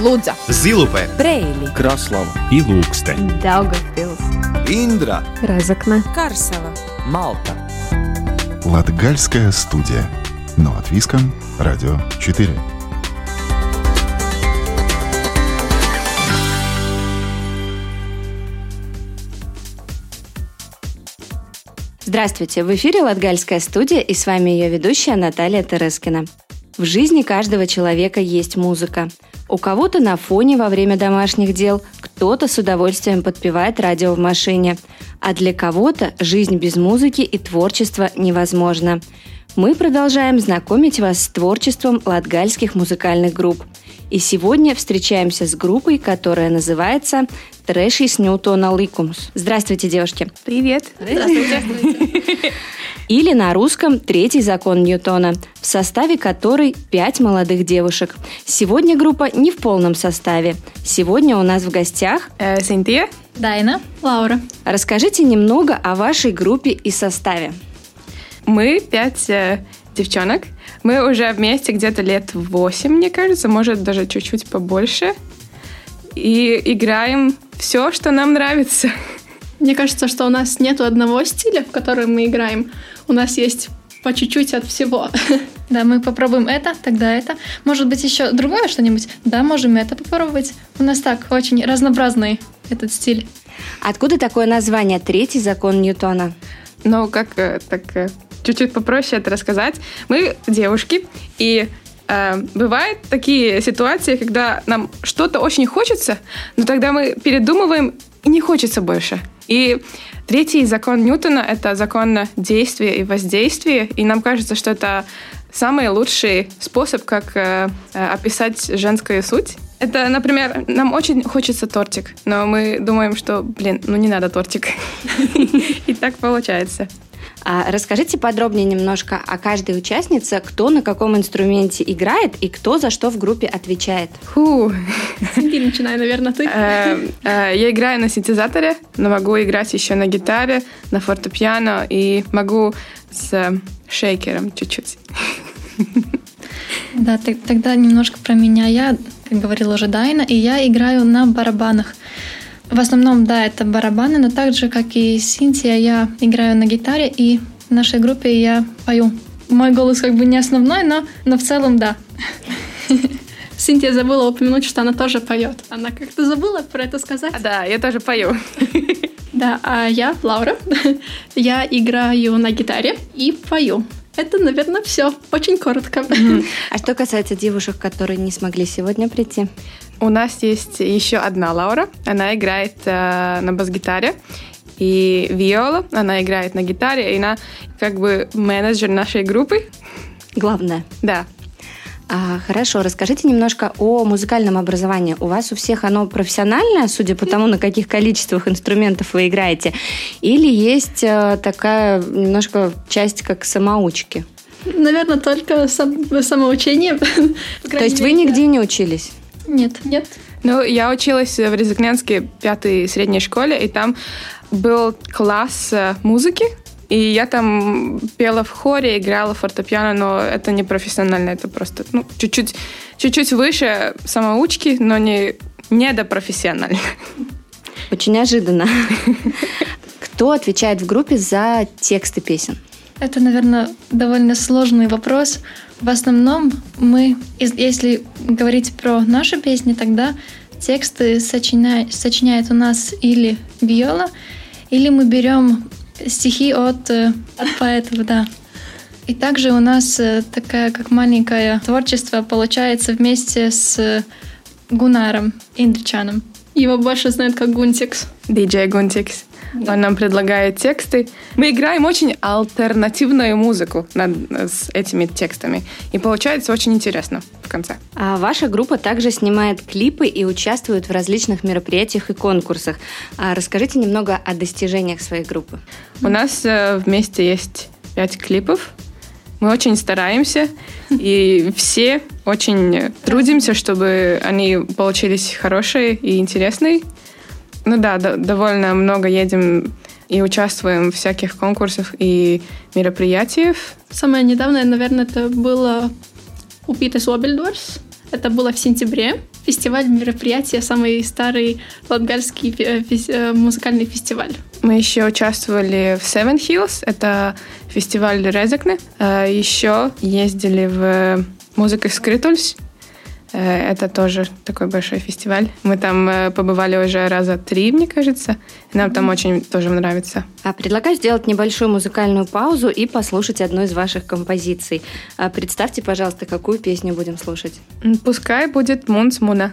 Лудза, Зилупе, Брейли, Краслава и Лукстен. Daugavpils, Индра, Разокна, Карсела. Малта. Латгальская студия. Но от Виска, Радио 4. Здравствуйте! В эфире Латгальская студия и с вами ее ведущая Наталья Терескина. В жизни каждого человека есть музыка. У кого-то на фоне во время домашних дел, кто-то с удовольствием подпевает радио в машине. А для кого-то жизнь без музыки и творчества невозможна. Мы продолжаем знакомить вас с творчеством латгальских музыкальных групп. И сегодня встречаемся с группой, которая называется «Трэшис Ньютона Ликумс». Здравствуйте, девушки! Привет. Здравствуйте! Или на русском «Третий закон Ньютона», в составе которой пять молодых девушек. Сегодня группа не в полном составе. Сегодня у нас в гостях Э, Синтия. Дайна, Лаура. Расскажите немного о вашей группе и составе. Мы пять э, девчонок. Мы уже вместе где-то лет восемь, мне кажется, может даже чуть-чуть побольше. И играем все, что нам нравится. Мне кажется, что у нас нет одного стиля, в котором мы играем. У нас есть по чуть-чуть от всего. Да, мы попробуем это, тогда это. Может быть, еще другое что-нибудь? Да, можем это попробовать. У нас так, очень разнообразный этот стиль. Откуда такое название «Третий закон Ньютона»? Но как э, так э, чуть-чуть попроще это рассказать. Мы девушки, и э, бывают такие ситуации, когда нам что-то очень хочется, но тогда мы передумываем и не хочется больше. И третий закон Ньютона — это закон действия и воздействия, и нам кажется, что это самый лучший способ, как э, э, описать женскую суть. Это, например, нам очень хочется тортик, но мы думаем, что, блин, ну не надо тортик. И так получается. А расскажите подробнее немножко о каждой участнице, кто на каком инструменте играет и кто за что в группе отвечает. Фу. Синти, начинай, наверное, ты. Э, э, Я играю на синтезаторе, но могу играть еще на гитаре, на фортепиано и могу с шейкером чуть-чуть. Да, тогда немножко про меня. Я, как говорила уже Дайна, и я играю на барабанах. В основном, да, это барабаны, но так же, как и Синтия, я играю на гитаре, и в нашей группе я пою. Мой голос как бы не основной, но, но в целом да. Синтия забыла упомянуть, что она тоже поет. Она как-то забыла про это сказать. Да, я тоже пою. Да, а я Лаура. Я играю на гитаре и пою. Это, наверное, все. Очень коротко. А что касается девушек, которые не смогли сегодня прийти? У нас есть еще одна Лаура. Она играет э, на бас-гитаре. И Виола, она играет на гитаре, и она как бы менеджер нашей группы. Главное. Да. А, хорошо, расскажите немножко о музыкальном образовании. У вас у всех оно профессиональное, судя по тому, на каких количествах инструментов вы играете, или есть э, такая немножко часть как самоучки? Наверное, только сам- самоучение. То есть вы нигде не учились? Нет, нет. Ну, я училась в Резакненской пятой средней школе, и там был класс э, музыки, и я там пела в хоре, играла в фортепиано, но это не профессионально, это просто ну, чуть-чуть, чуть-чуть выше самоучки, но не, не до профессионально. Очень неожиданно. Кто отвечает в группе за тексты песен? Это, наверное, довольно сложный вопрос. В основном мы, ес- если говорить про наши песни, тогда тексты сочиня- сочиняет у нас или Виола, или мы берем стихи от, э, от поэтов, да. И также у нас э, такая как маленькое творчество получается вместе с Гунаром Индричаном. Его больше знают как Гунтикс. Диджей Гунтикс. Он нам предлагает тексты. Мы играем очень альтернативную музыку над, с этими текстами. И получается очень интересно в конце. А ваша группа также снимает клипы и участвует в различных мероприятиях и конкурсах. А расскажите немного о достижениях своей группы. У нас э, вместе есть пять клипов. Мы очень стараемся, и все очень трудимся, чтобы они получились хорошие и интересные. Ну да, до- довольно много едем и участвуем в всяких конкурсах и мероприятиях. Самое недавнее, наверное, это было у Питес Обельдорс. Это было в сентябре. фестиваль, мероприятие, самый старый латгальский э, музыкальный фестиваль. Мы еще участвовали в Seven Hills, это фестиваль Резекне. Еще ездили в музыка Скритульс, Э, это тоже такой большой фестиваль. Мы там э, побывали уже раза три, мне кажется. И нам там очень тоже нравится. А предлагаю сделать небольшую музыкальную паузу и послушать одну из ваших композиций. А представьте, пожалуйста, какую песню будем слушать. Пускай будет Мунс Муна.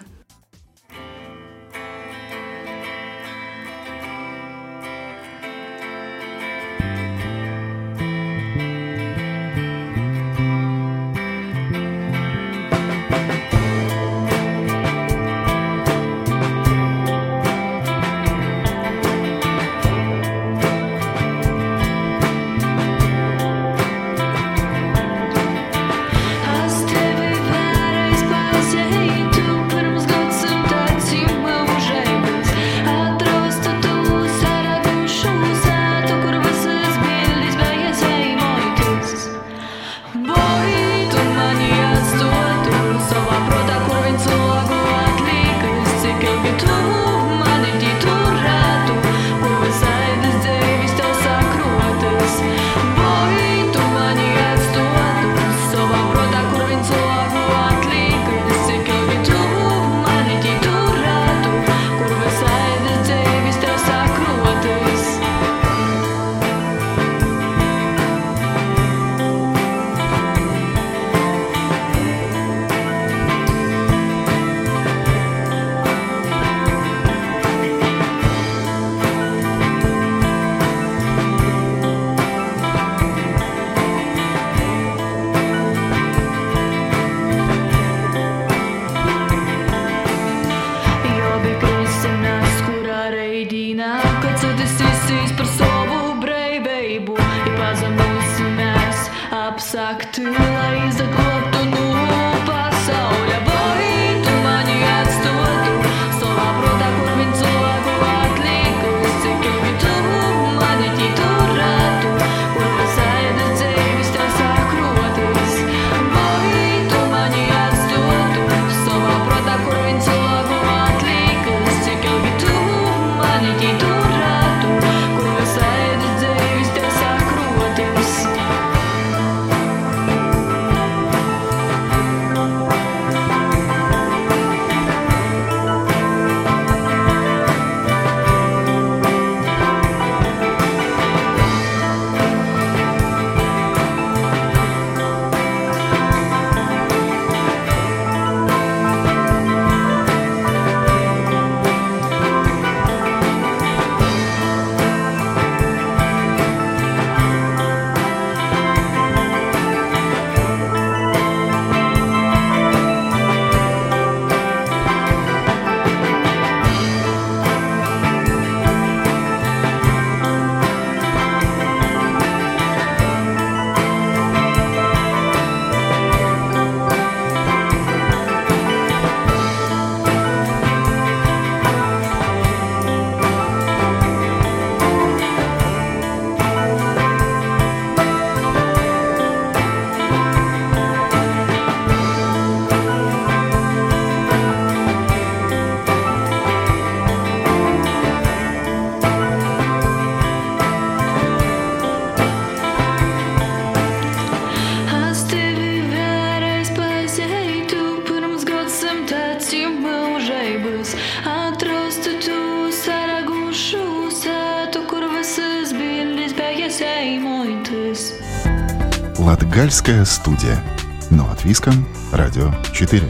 Латгальская студия. Но от Виском. Радио 4.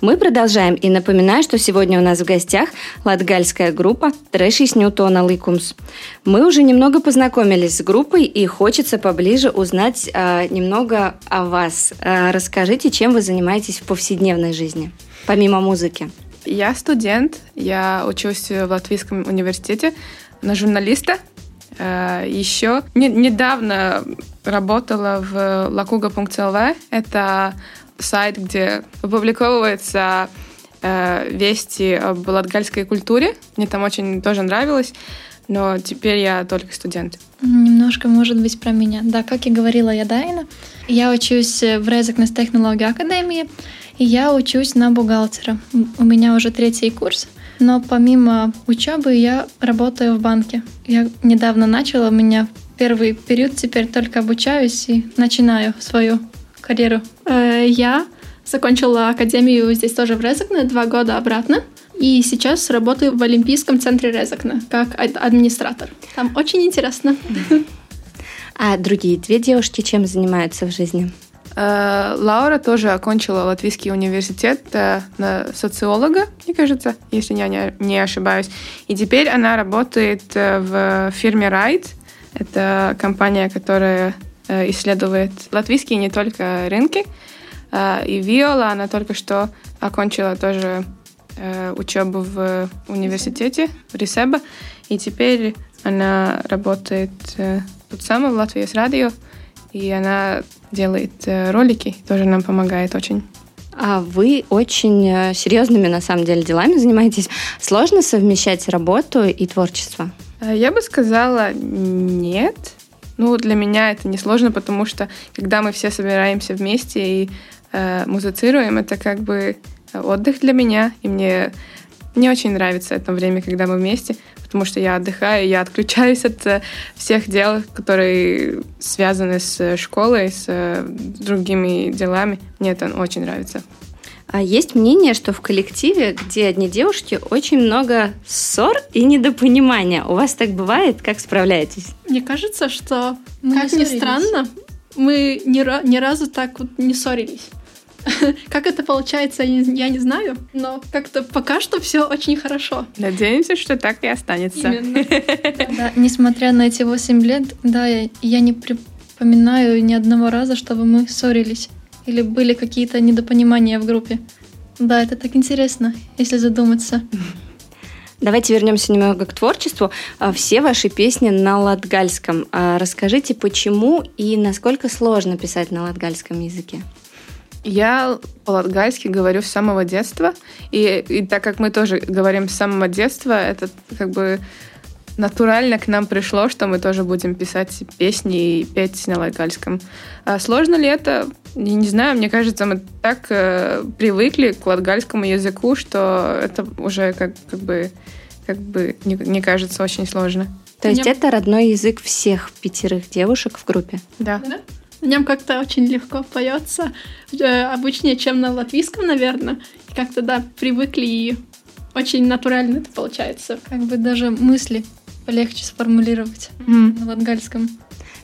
Мы продолжаем и напоминаю, что сегодня у нас в гостях латгальская группа «Трэши с Ньютона Ликумс». Мы уже немного познакомились с группой и хочется поближе узнать э, немного о вас. Э, расскажите, чем вы занимаетесь в повседневной жизни, помимо музыки. Я студент, я учусь в Латвийском университете на журналиста. Э, Еще не, недавно работала в lakuga.lv. Это сайт, где опубликовываются э, вести об латгальской культуре. Мне там очень тоже нравилось. но теперь я только студент. Немножко, может быть, про меня. Да, как и говорила я Дайна, я учусь в Резекнес технологии академии, и я учусь на бухгалтера. У меня уже третий курс, но помимо учебы я работаю в банке. Я недавно начала, у меня первый период, теперь только обучаюсь и начинаю свою карьеру. Э, я закончила академию здесь тоже в Резекне, два года обратно. И сейчас работаю в Олимпийском центре Резакна как администратор. Там очень интересно. А другие две девушки чем занимаются в жизни? Э, Лаура тоже окончила Латвийский университет э, на социолога, мне кажется, если я не ошибаюсь. И теперь она работает э, в фирме Ride. Это компания, которая исследует латвийские не только рынки. И Виола, она только что окончила тоже учебу в университете, в Рисеба, и теперь она работает тут сама в Латвии с радио, и она делает э, ролики, тоже нам помогает очень. А вы очень э, серьезными, на самом деле, делами занимаетесь. Сложно совмещать работу и творчество? Э, я бы сказала, нет. Ну, для меня это не сложно, потому что когда мы все собираемся вместе и э, музыцируем, это как бы отдых для меня, и мне не очень нравится это время, когда мы вместе, потому что я отдыхаю, я отключаюсь от э, всех дел, которые связаны с школой, с э, другими делами. Мне это очень нравится. А есть мнение, что в коллективе, где одни девушки, очень много ссор и недопонимания. У вас так бывает? Как справляетесь? Мне кажется, что, мы как ни странно, мы ни, ни разу так вот не ссорились. Как это получается, я не знаю, но как-то пока что все очень хорошо. Надеемся, что так и останется. Да, несмотря на эти 8 лет, да, я не припоминаю ни одного раза, чтобы мы ссорились или были какие-то недопонимания в группе. Да, это так интересно, если задуматься. Давайте вернемся немного к творчеству. А, все ваши песни на латгальском. А, расскажите, почему и насколько сложно писать на латгальском языке? Я по-латгальски говорю с самого детства, и, и так как мы тоже говорим с самого детства, это как бы натурально к нам пришло, что мы тоже будем писать песни и петь на латгальском. А сложно ли это? Я не знаю, мне кажется, мы так э, привыкли к латгальскому языку, что это уже как, как бы, как бы не, не кажется очень сложно. То есть это родной язык всех пятерых девушек в группе? Да. да? На нем как-то очень легко поется, э, обычнее, чем на латвийском, наверное. И как-то, да, привыкли и очень натурально это получается. Как бы даже мысли полегче сформулировать mm. на латгальском.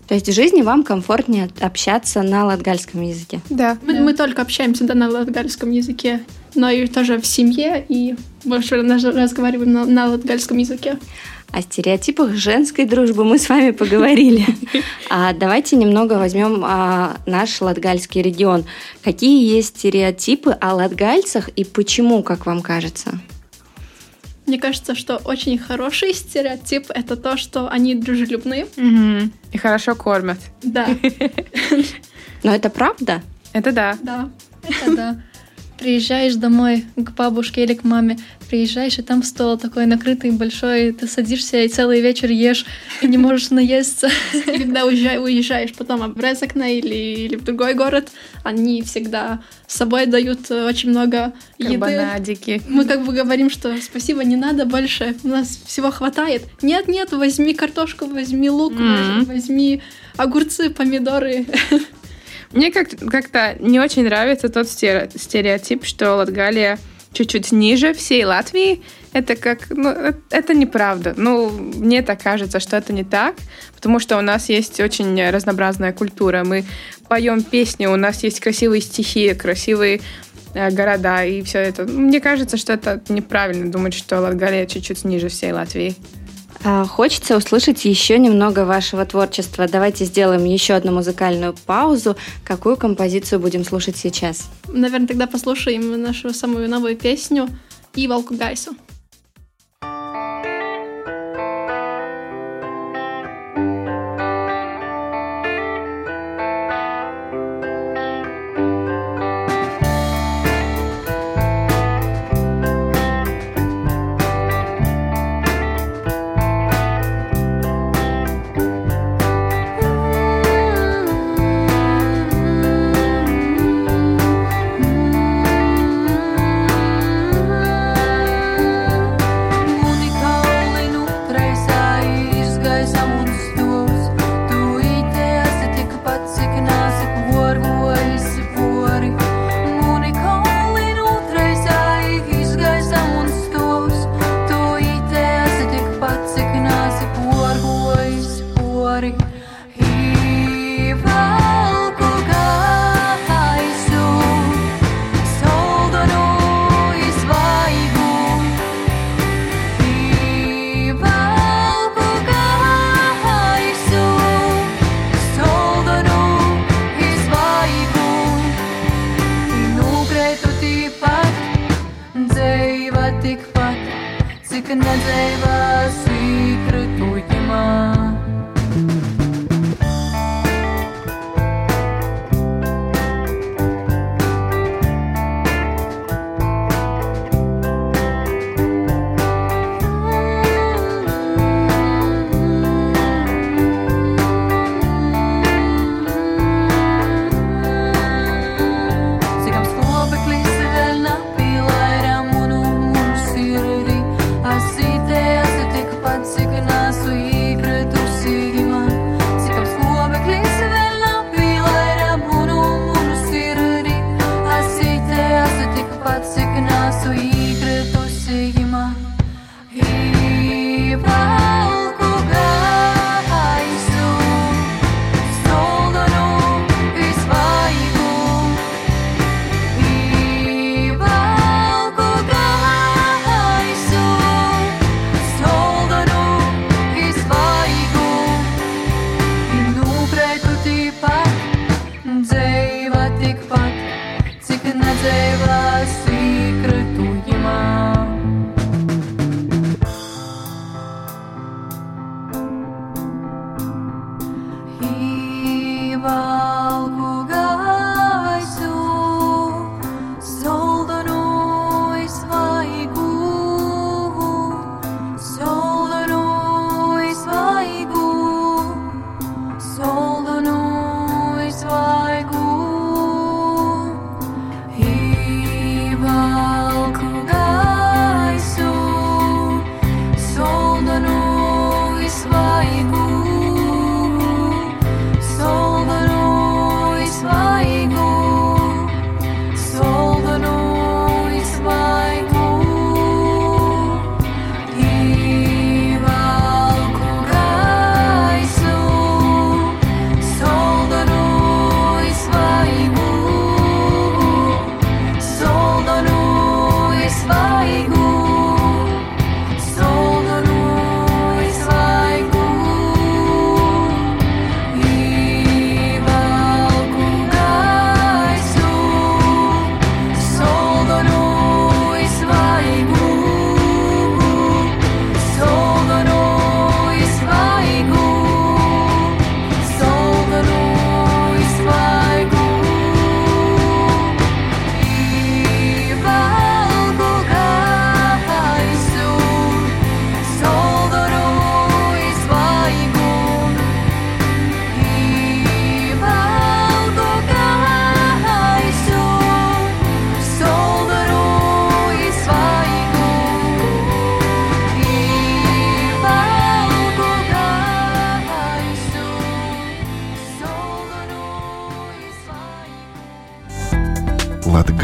То есть в жизни вам комфортнее общаться на латгальском языке? Да. Мы, да. мы только общаемся да, на латгальском языке, но и тоже в семье, и больше разговариваем на, на латгальском языке. О стереотипах женской дружбы мы с вами поговорили. А давайте немного возьмем а, наш латгальский регион. Какие есть стереотипы о латгальцах и почему, как вам кажется? Мне кажется, что очень хороший стереотип — это то, что они дружелюбные. Угу. И хорошо кормят. Да. Но это правда? Это да. Да. Это да приезжаешь домой к бабушке или к маме, приезжаешь, и там стол такой накрытый, большой, ты садишься и целый вечер ешь, и не можешь наесться. И когда уезжаешь потом в Резакне или, или в другой город, они всегда с собой дают очень много еды. Мы как бы говорим, что спасибо, не надо больше, у нас всего хватает. Нет, нет, возьми картошку, возьми лук, mm-hmm. возьми огурцы, помидоры. Мне как- как-то не очень нравится тот стереотип, что Латгалия чуть-чуть ниже всей Латвии. Это как, ну, э, это неправда. Ну, мне так кажется, что это не так, потому что у нас есть очень разнообразная культура. Мы поем песни, у нас есть красивые стихи, красивые э, города и все это. Мне кажется, что это неправильно думать, что Латгалия чуть-чуть ниже всей Латвии. А, хочется услышать еще немного вашего творчества. Давайте сделаем еще одну музыкальную паузу. Какую композицию будем слушать сейчас? Наверное, тогда послушаем нашу самую новую песню «И волку Гайсу».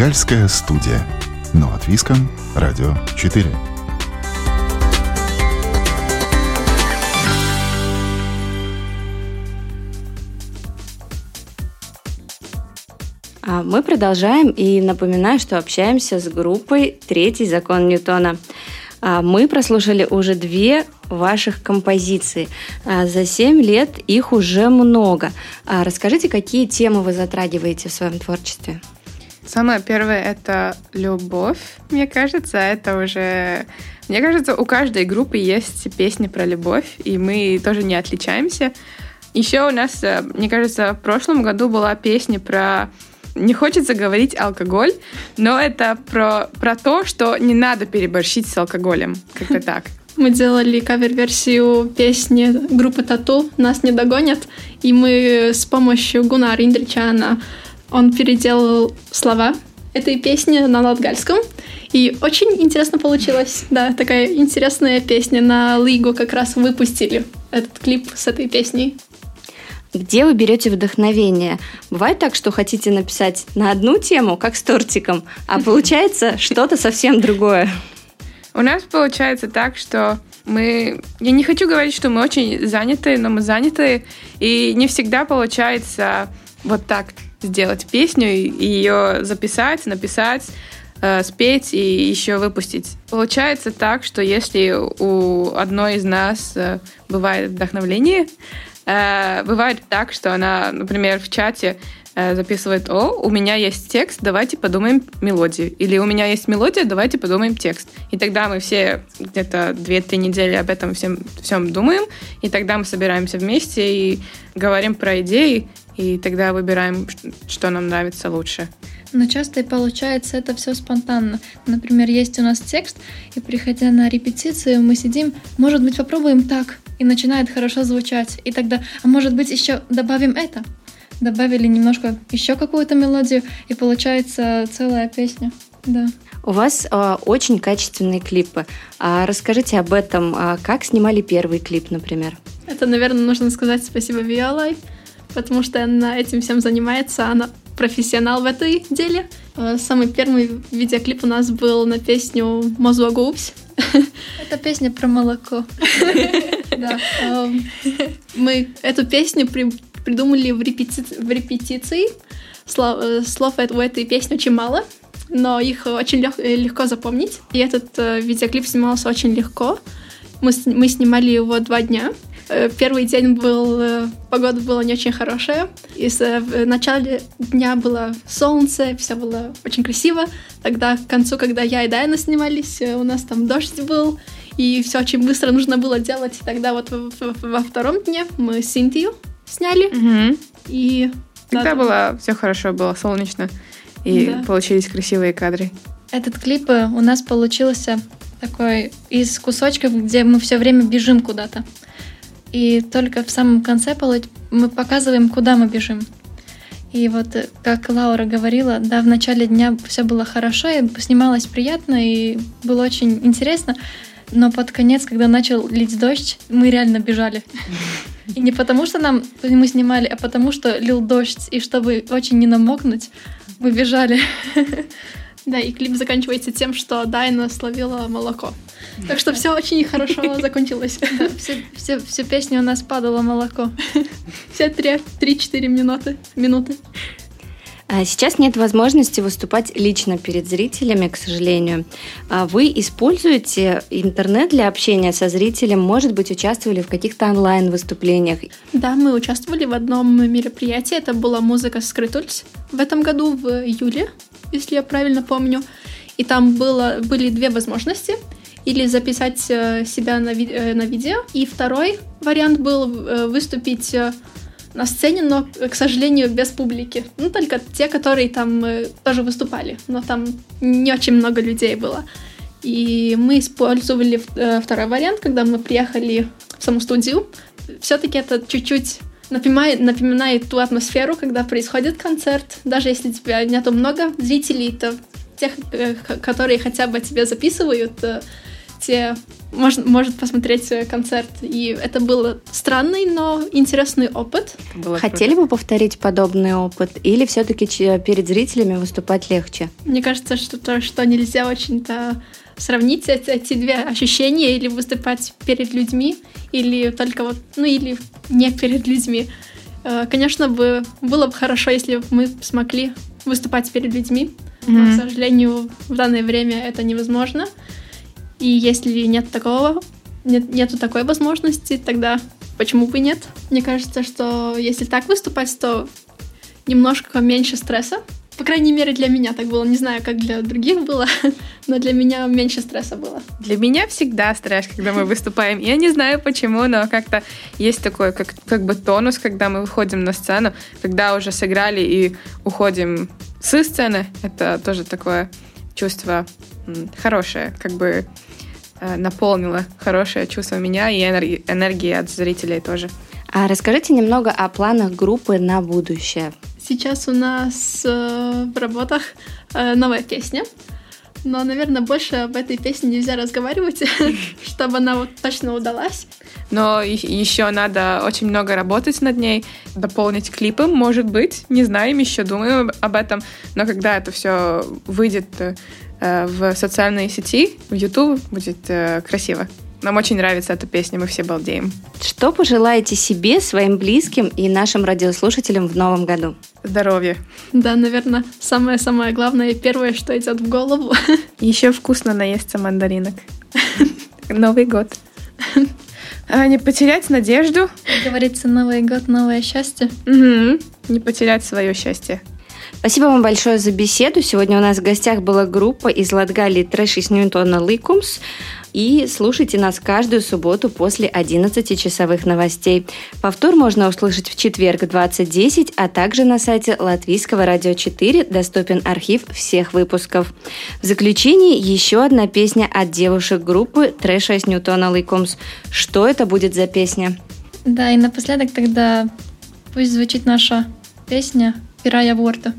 Латгальская студия. Но от Виском. Радио 4. А мы продолжаем и напоминаю, что общаемся с группой «Третий закон Ньютона». А мы прослушали уже две ваших композиций. А за семь лет их уже много. Расскажите, какие темы вы затрагиваете в своем творчестве? Самое первое — это любовь, мне кажется. Это уже... Мне кажется, у каждой группы есть песни про любовь, и мы тоже не отличаемся. Еще у нас, э, мне кажется, в прошлом году была песня про не хочется говорить алкоголь, но это про, про то, что не надо переборщить с алкоголем. Как-то так. Мы делали кавер-версию песни группы Тату «Нас не догонят», и мы с помощью Гунара Индричана он переделал слова этой песни на латгальском. И очень интересно получилось. Да, такая интересная песня. На Лигу как раз выпустили этот клип с этой песней. Где вы берете вдохновение? Бывает так, что хотите написать на одну тему, как с тортиком, а получается что-то совсем другое? У нас получается так, что мы... Я не хочу говорить, что мы очень заняты, но мы заняты, и не всегда получается вот так сделать песню, и ее записать, написать, э, спеть и еще выпустить. Получается так, что если у одной из нас э, бывает вдохновление, э, бывает так, что она, например, в чате э, записывает, о, у меня есть текст, давайте подумаем мелодию. Или у меня есть мелодия, давайте подумаем текст. И тогда мы все где-то 2-3 недели об этом всем, всем думаем, и тогда мы собираемся вместе и говорим про идеи, и тогда выбираем, что нам нравится лучше. Но часто и получается это все спонтанно. Например, есть у нас текст, и приходя на репетицию, мы сидим, может быть, попробуем так, и начинает хорошо звучать. И тогда, а может быть, еще добавим это. Добавили немножко еще какую-то мелодию, и получается целая песня. Да. У вас э, очень качественные клипы. А расскажите об этом. А как снимали первый клип, например? Это, наверное, нужно сказать спасибо Виолай, потому что она этим всем занимается. Она профессионал в этой деле. Э, самый первый видеоклип у нас был на песню «Мозуа Гупс». Это песня про молоко. Эм, мы эту песню придумали в репетиции. Э, слов у этой песни очень мало, но их очень легко запомнить. И этот э, видеоклип снимался очень легко. Мы снимали его два дня. Э, первый день был, э, погода была не очень хорошая. И э, в начале дня было солнце, все было очень красиво. Тогда к концу, когда я и Дайна снимались, у нас там дождь был, и все очень быстро нужно было делать. И тогда вот во втором дне мы Синтию сняли. Угу. И Тогда да, было все хорошо, было солнечно, и да. получились красивые кадры. Этот клип у нас получился такой из кусочков, где мы все время бежим куда-то. И только в самом конце мы показываем, куда мы бежим. И вот, э, как Лаура говорила, да, в начале дня все было хорошо, и снималось приятно, и было очень интересно. Но под конец, когда начал лить дождь, мы реально бежали. И не потому, что нам мы снимали, а потому, что лил дождь, и чтобы очень не намокнуть, мы бежали. Да, и клип заканчивается тем, что Дайна словила молоко. Так что все очень хорошо закончилось. Да, все, все, всю песню у нас падало молоко. Все 3-4 минуты. минуты. А сейчас нет возможности выступать лично перед зрителями, к сожалению. А вы используете интернет для общения со зрителем? Может быть, участвовали в каких-то онлайн-выступлениях? Да, мы участвовали в одном мероприятии. Это была музыка Скрытульс в этом году, в июле, если я правильно помню. И там было, были две возможности или записать э, себя на, ви- э, на видео. И второй вариант был э, выступить на сцене, но, к сожалению, без публики. Ну, только те, которые там тоже выступали. Но там не очень много людей было. И мы использовали второй вариант, когда мы приехали в саму студию. Все-таки это чуть-чуть напоминает, напоминает ту атмосферу, когда происходит концерт. Даже если тебя нету много зрителей, то тех, которые хотя бы тебя записывают, те может, может посмотреть концерт. И это был странный, но интересный опыт. Было Хотели круто. бы повторить подобный опыт? Или все-таки перед зрителями выступать легче? Мне кажется, что то, что нельзя очень-то сравнить эти, эти две ощущения или выступать перед людьми, или только вот, ну или не перед людьми. Э, конечно, бы было бы хорошо, если бы мы смогли выступать перед людьми, mm-hmm. но, к сожалению, в данное время это невозможно. И если нет такого, нет, нету такой возможности, тогда почему бы нет? Мне кажется, что если так выступать, то немножко меньше стресса. По крайней мере, для меня так было. Не знаю, как для других было, но для меня меньше стресса было. Для меня всегда стресс, когда мы выступаем. Я не знаю почему, но как-то есть такой как, как бы тонус, когда мы выходим на сцену, когда уже сыграли и уходим с сцены. Это тоже такое чувство хорошее, как бы э, наполнило хорошее чувство меня и энергии, энергии от зрителей тоже. А расскажите немного о планах группы на будущее. Сейчас у нас э, в работах э, новая песня. Но, наверное, больше об этой песне нельзя разговаривать, чтобы она вот точно удалась. Но еще надо очень много работать над ней, дополнить клипом, может быть. Не знаем еще, думаем об этом. Но когда это все выйдет э, в социальные сети, в YouTube, будет э, красиво. Нам очень нравится эта песня, мы все балдеем. Что пожелаете себе, своим близким и нашим радиослушателям в новом году? Здоровья. Да, наверное, самое-самое главное и первое, что идет в голову. Еще вкусно наесться мандаринок. Новый год. А не потерять надежду. Как говорится, Новый год, новое счастье. Угу. не потерять свое счастье. Спасибо вам большое за беседу. Сегодня у нас в гостях была группа из Латгалии «Трэш из Ньютона Ликумс». И слушайте нас каждую субботу после 11 часовых новостей. Повтор можно услышать в четверг 20.10, а также на сайте Латвийского радио 4 доступен архив всех выпусков. В заключении еще одна песня от девушек группы «Трэша из Ньютона Ликумс». Что это будет за песня? Да, и напоследок тогда пусть звучит наша песня «Пирая Ворта».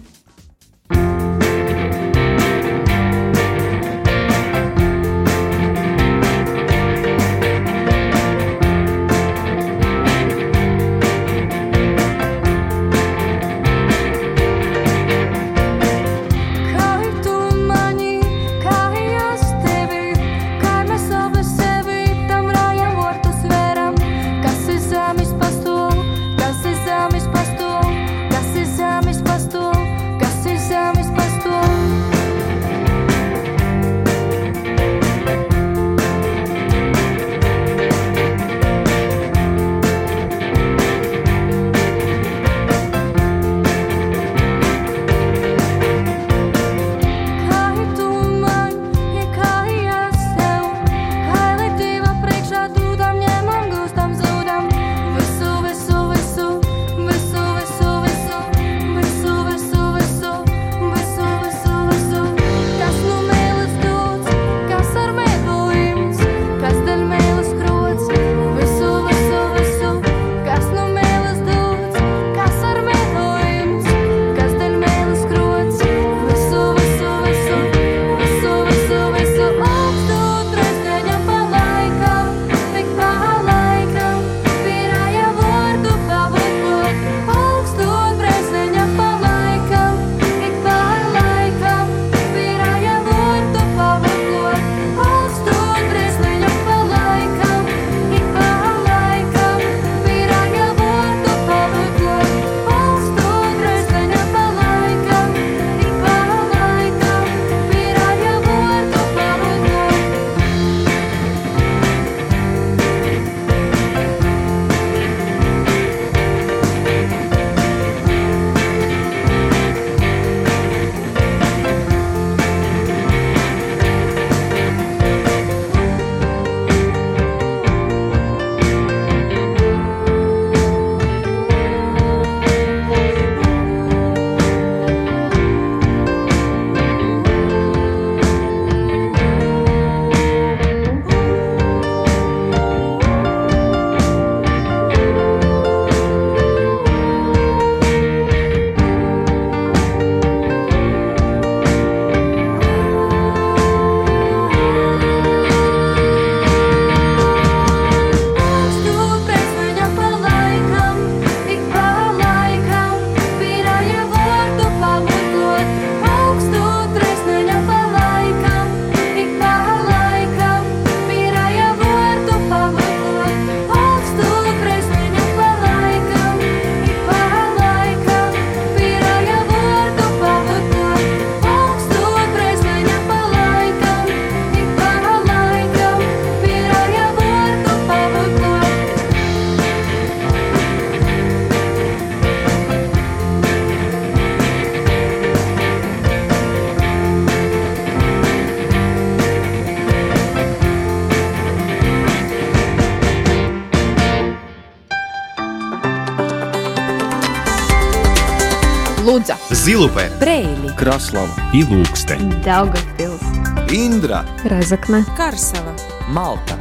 Preili, Kraslava, Ilūkste, Daugavpils, Индра, Разокна, Карсела, Малта.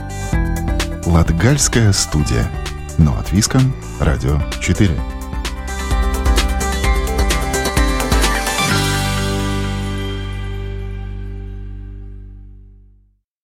Латгальская студия. Но от Виском, Радио 4.